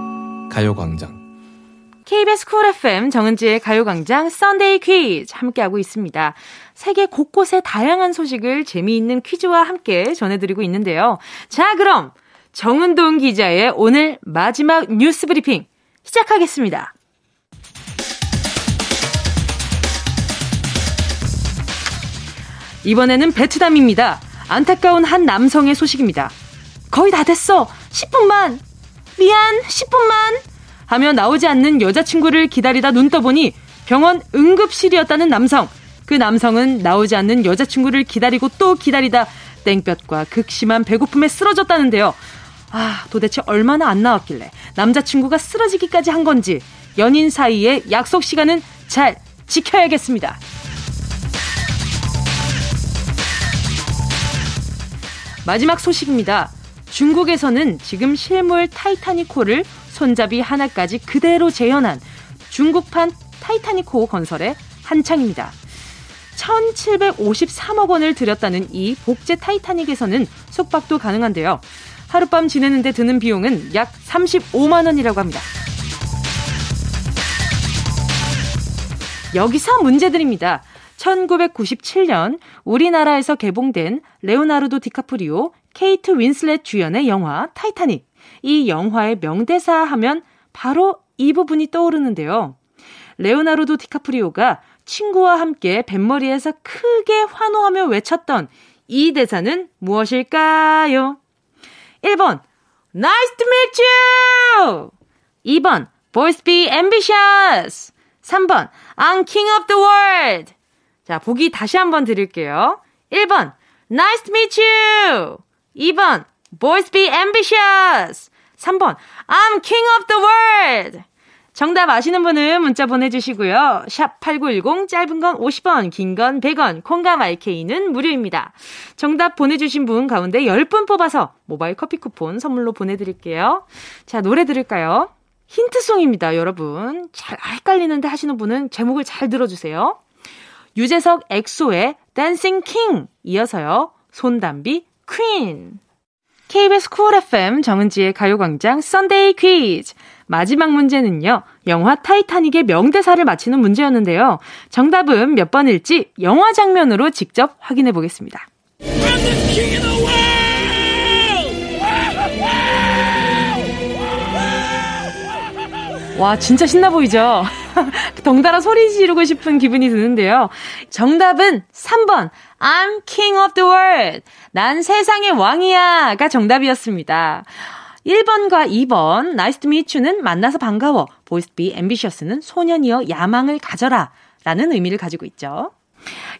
가요광장 KBS 쿨 FM 정은지의 가요광장 썬데이 퀴즈 함께하고 있습니다. 세계 곳곳의 다양한 소식을 재미있는 퀴즈와 함께 전해드리고 있는데요. 자, 그럼 정은동 기자의 오늘 마지막 뉴스 브리핑 시작하겠습니다. 이번에는 베트남입니다. 안타까운 한 남성의 소식입니다. 거의 다 됐어. 10분만. 미안, 10분만. 하며 나오지 않는 여자친구를 기다리다 눈 떠보니 병원 응급실이었다는 남성. 그 남성은 나오지 않는 여자친구를 기다리고 또 기다리다 땡볕과 극심한 배고픔에 쓰러졌다는데요. 아, 도대체 얼마나 안 나왔길래 남자친구가 쓰러지기까지 한 건지 연인 사이의 약속 시간은 잘 지켜야겠습니다. 마지막 소식입니다. 중국에서는 지금 실물 타이타닉호를 손잡이 하나까지 그대로 재현한 중국판 타이타닉호 건설에 한창입니다. 1,753억 원을 들였다는 이 복제 타이타닉에서는 숙박도 가능한데요. 하룻밤 지내는데 드는 비용은 약 35만 원이라고 합니다. 여기서 문제 드립니다. 1997년 우리나라에서 개봉된 레오나르도 디카프리오, 케이트 윈슬렛 주연의 영화 타이타닉. 이 영화의 명대사 하면 바로 이 부분이 떠오르는데요. 레오나르도 디카프리오가 친구와 함께 뱃머리에서 크게 환호하며 외쳤던 이 대사는 무엇일까요? 1번, Nice to meet you! 2번, Boys be ambitious! 3번, I'm king of the world! 자, 보기 다시 한번 드릴게요. 1번, Nice to meet you! 2번, Boys be ambitious! 3번, I'm king of the world! 정답 아시는 분은 문자 보내주시고요. 샵 8910, 짧은 건 50원, 긴 건 100원, 콩과 마이케이는 무료입니다. 정답 보내주신 분 가운데 10분 뽑아서 모바일 커피 쿠폰 선물로 보내드릴게요. 자, 노래 들을까요? 힌트송입니다, 여러분. 잘 헷갈리는데 하시는 분은 제목을 잘 들어주세요. 유재석 엑소의 Dancing King 이어서요. 손담비 Queen. KBS 쿨 FM 정은지의 가요광장 썬데이 퀴즈. 마지막 문제는요. 영화 타이타닉의 명대사를 맞히는 문제였는데요. 정답은 몇 번일지 영화 장면으로 직접 확인해 보겠습니다. 와, 진짜 신나 보이죠? 덩달아 소리 지르고 싶은 기분이 드는데요. 정답은 3번. I'm king of the world. 난 세상의 왕이야. 가 정답이었습니다. 1번과 2번, nice to meet you는 만나서 반가워. boys be ambitious는 소년이여 야망을 가져라. 라는 의미를 가지고 있죠.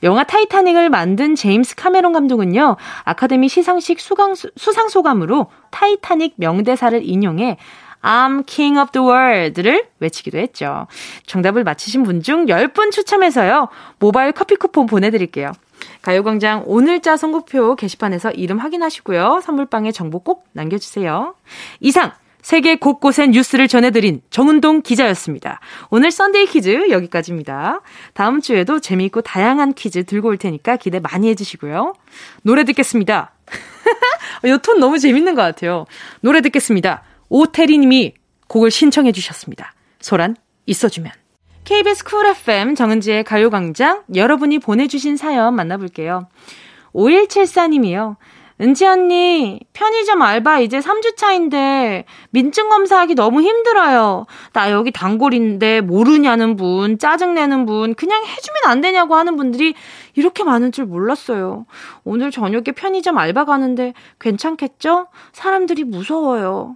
영화 타이타닉을 만든 제임스 카메론 감독은요, 아카데미 시상식 수강, 수상 소감으로 타이타닉 명대사를 인용해 I'm king of the world를 외치기도 했죠. 정답을 맞히신 분 중 10분 추첨해서요, 모바일 커피 쿠폰 보내드릴게요. 가요광장 오늘자 선곡표 게시판에서 이름 확인하시고요. 선물방에 정보 꼭 남겨주세요. 이상 세계 곳곳의 뉴스를 전해드린 정은동 기자였습니다. 오늘 썬데이 퀴즈 여기까지입니다. 다음 주에도 재미있고 다양한 퀴즈 들고 올 테니까 기대 많이 해주시고요. 노래 듣겠습니다. 이 톤 너무 재밌는 것 같아요. 노래 듣겠습니다. 오태리님이 곡을 신청해 주셨습니다. 소란 있어주면. KBS 쿨 FM 정은지의 가요광장 여러분이 보내주신 사연 만나볼게요. 5174님이요. 은지 언니, 편의점 알바 이제 3주 차인데, 민증 검사하기 너무 힘들어요. 나 여기 단골인데, 모르냐는 분, 짜증내는 분, 그냥 해주면 안 되냐고 하는 분들이 이렇게 많은 줄 몰랐어요. 오늘 저녁에 편의점 알바 가는데, 괜찮겠죠? 사람들이 무서워요.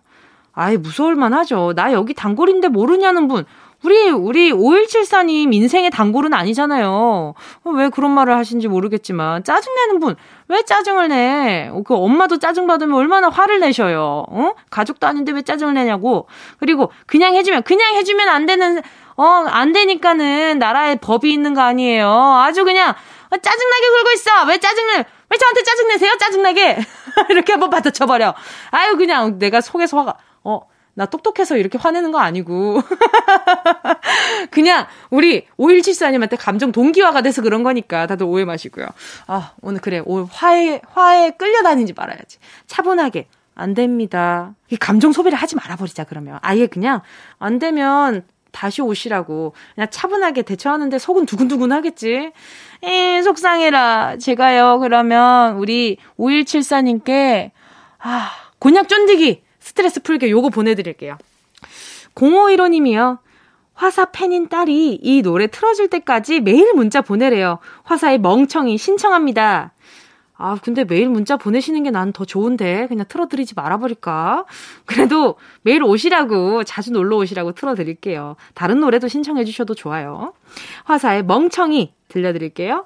아이, 무서울만 하죠. 나 여기 단골인데 모르냐는 분, 우리, 우리 5174님 인생의 단골은 아니잖아요. 왜 그런 말을 하신지 모르겠지만, 짜증내는 분, 왜 짜증을 내? 그 엄마도 짜증받으면 얼마나 화를 내셔요. 어? 가족도 아닌데 왜 짜증을 내냐고. 그리고 그냥 해주면, 그냥 해주면 안 되는, 어, 안 되니까는 나라에 법이 있는 거 아니에요. 아주 그냥, 어, 짜증나게 굴고 있어! 왜 짜증을, 왜 저한테 짜증내세요? 짜증나게! 이렇게 한번 받아쳐버려. 아유, 그냥 내가 속에서 화가, 어, 나 똑똑해서 이렇게 화내는 거 아니고. 그냥 우리 5174님한테 감정 동기화가 돼서 그런 거니까 다들 오해 마시고요. 아, 오늘 그래. 오늘 화에, 화에 끌려다니지 말아야지. 차분하게. 안 됩니다. 이 감정 소비를 하지 말아버리자, 그러면. 아예 그냥, 안 되면 다시 오시라고. 그냥 차분하게 대처하는데 속은 두근두근 하겠지. 에, 속상해라. 제가요, 그러면 우리 5174님께, 아, 곤약 쫀디기 스트레스 풀게 요거 보내드릴게요. 0515님이요. 화사 팬인 딸이 이 노래 틀어줄 때까지 매일 문자 보내래요. 화사의 멍청이 신청합니다. 아, 근데 매일 문자 보내시는 게 난 더 좋은데, 그냥 틀어드리지 말아버릴까? 그래도 매일 오시라고, 자주 놀러 오시라고 틀어드릴게요. 다른 노래도 신청해 주셔도 좋아요. 화사의 멍청이 들려드릴게요.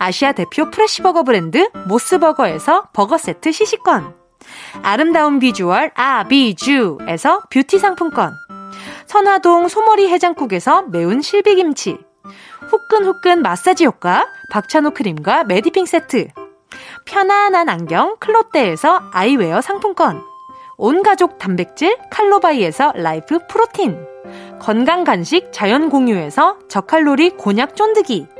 아시아 대표 프레시버거 브랜드 모스버거에서 버거 세트 시식권. 아름다운 비주얼 아비주에서 뷰티 상품권. 선화동 소머리 해장국에서 매운 실비김치. 후끈후끈 마사지 효과 박찬호 크림과 메디핑 세트. 편안한 안경 클로떼에서 아이웨어 상품권. 온가족 단백질 칼로바이에서 라이프 프로틴. 건강 간식 자연 공유에서 저칼로리 곤약 쫀득이.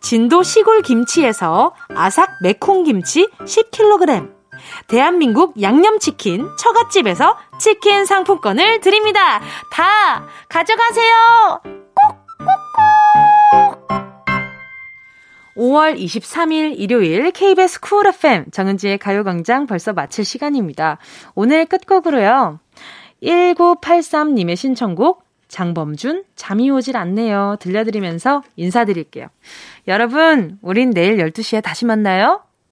진도 시골 김치에서 아삭 매콩 김치 10kg, 대한민국 양념치킨 처갓집에서 치킨 상품권을 드립니다. 다 가져가세요. 꼭꼭꼭. 5월 23일 일요일 KBS 쿨 FM 정은지의 가요광장 벌써 마칠 시간입니다. 오늘 끝곡으로요. 1983님의 신청곡 장범준 잠이 오질 않네요. 들려드리면서 인사드릴게요. 여러분, 우린 내일 12시에 다시 만나요.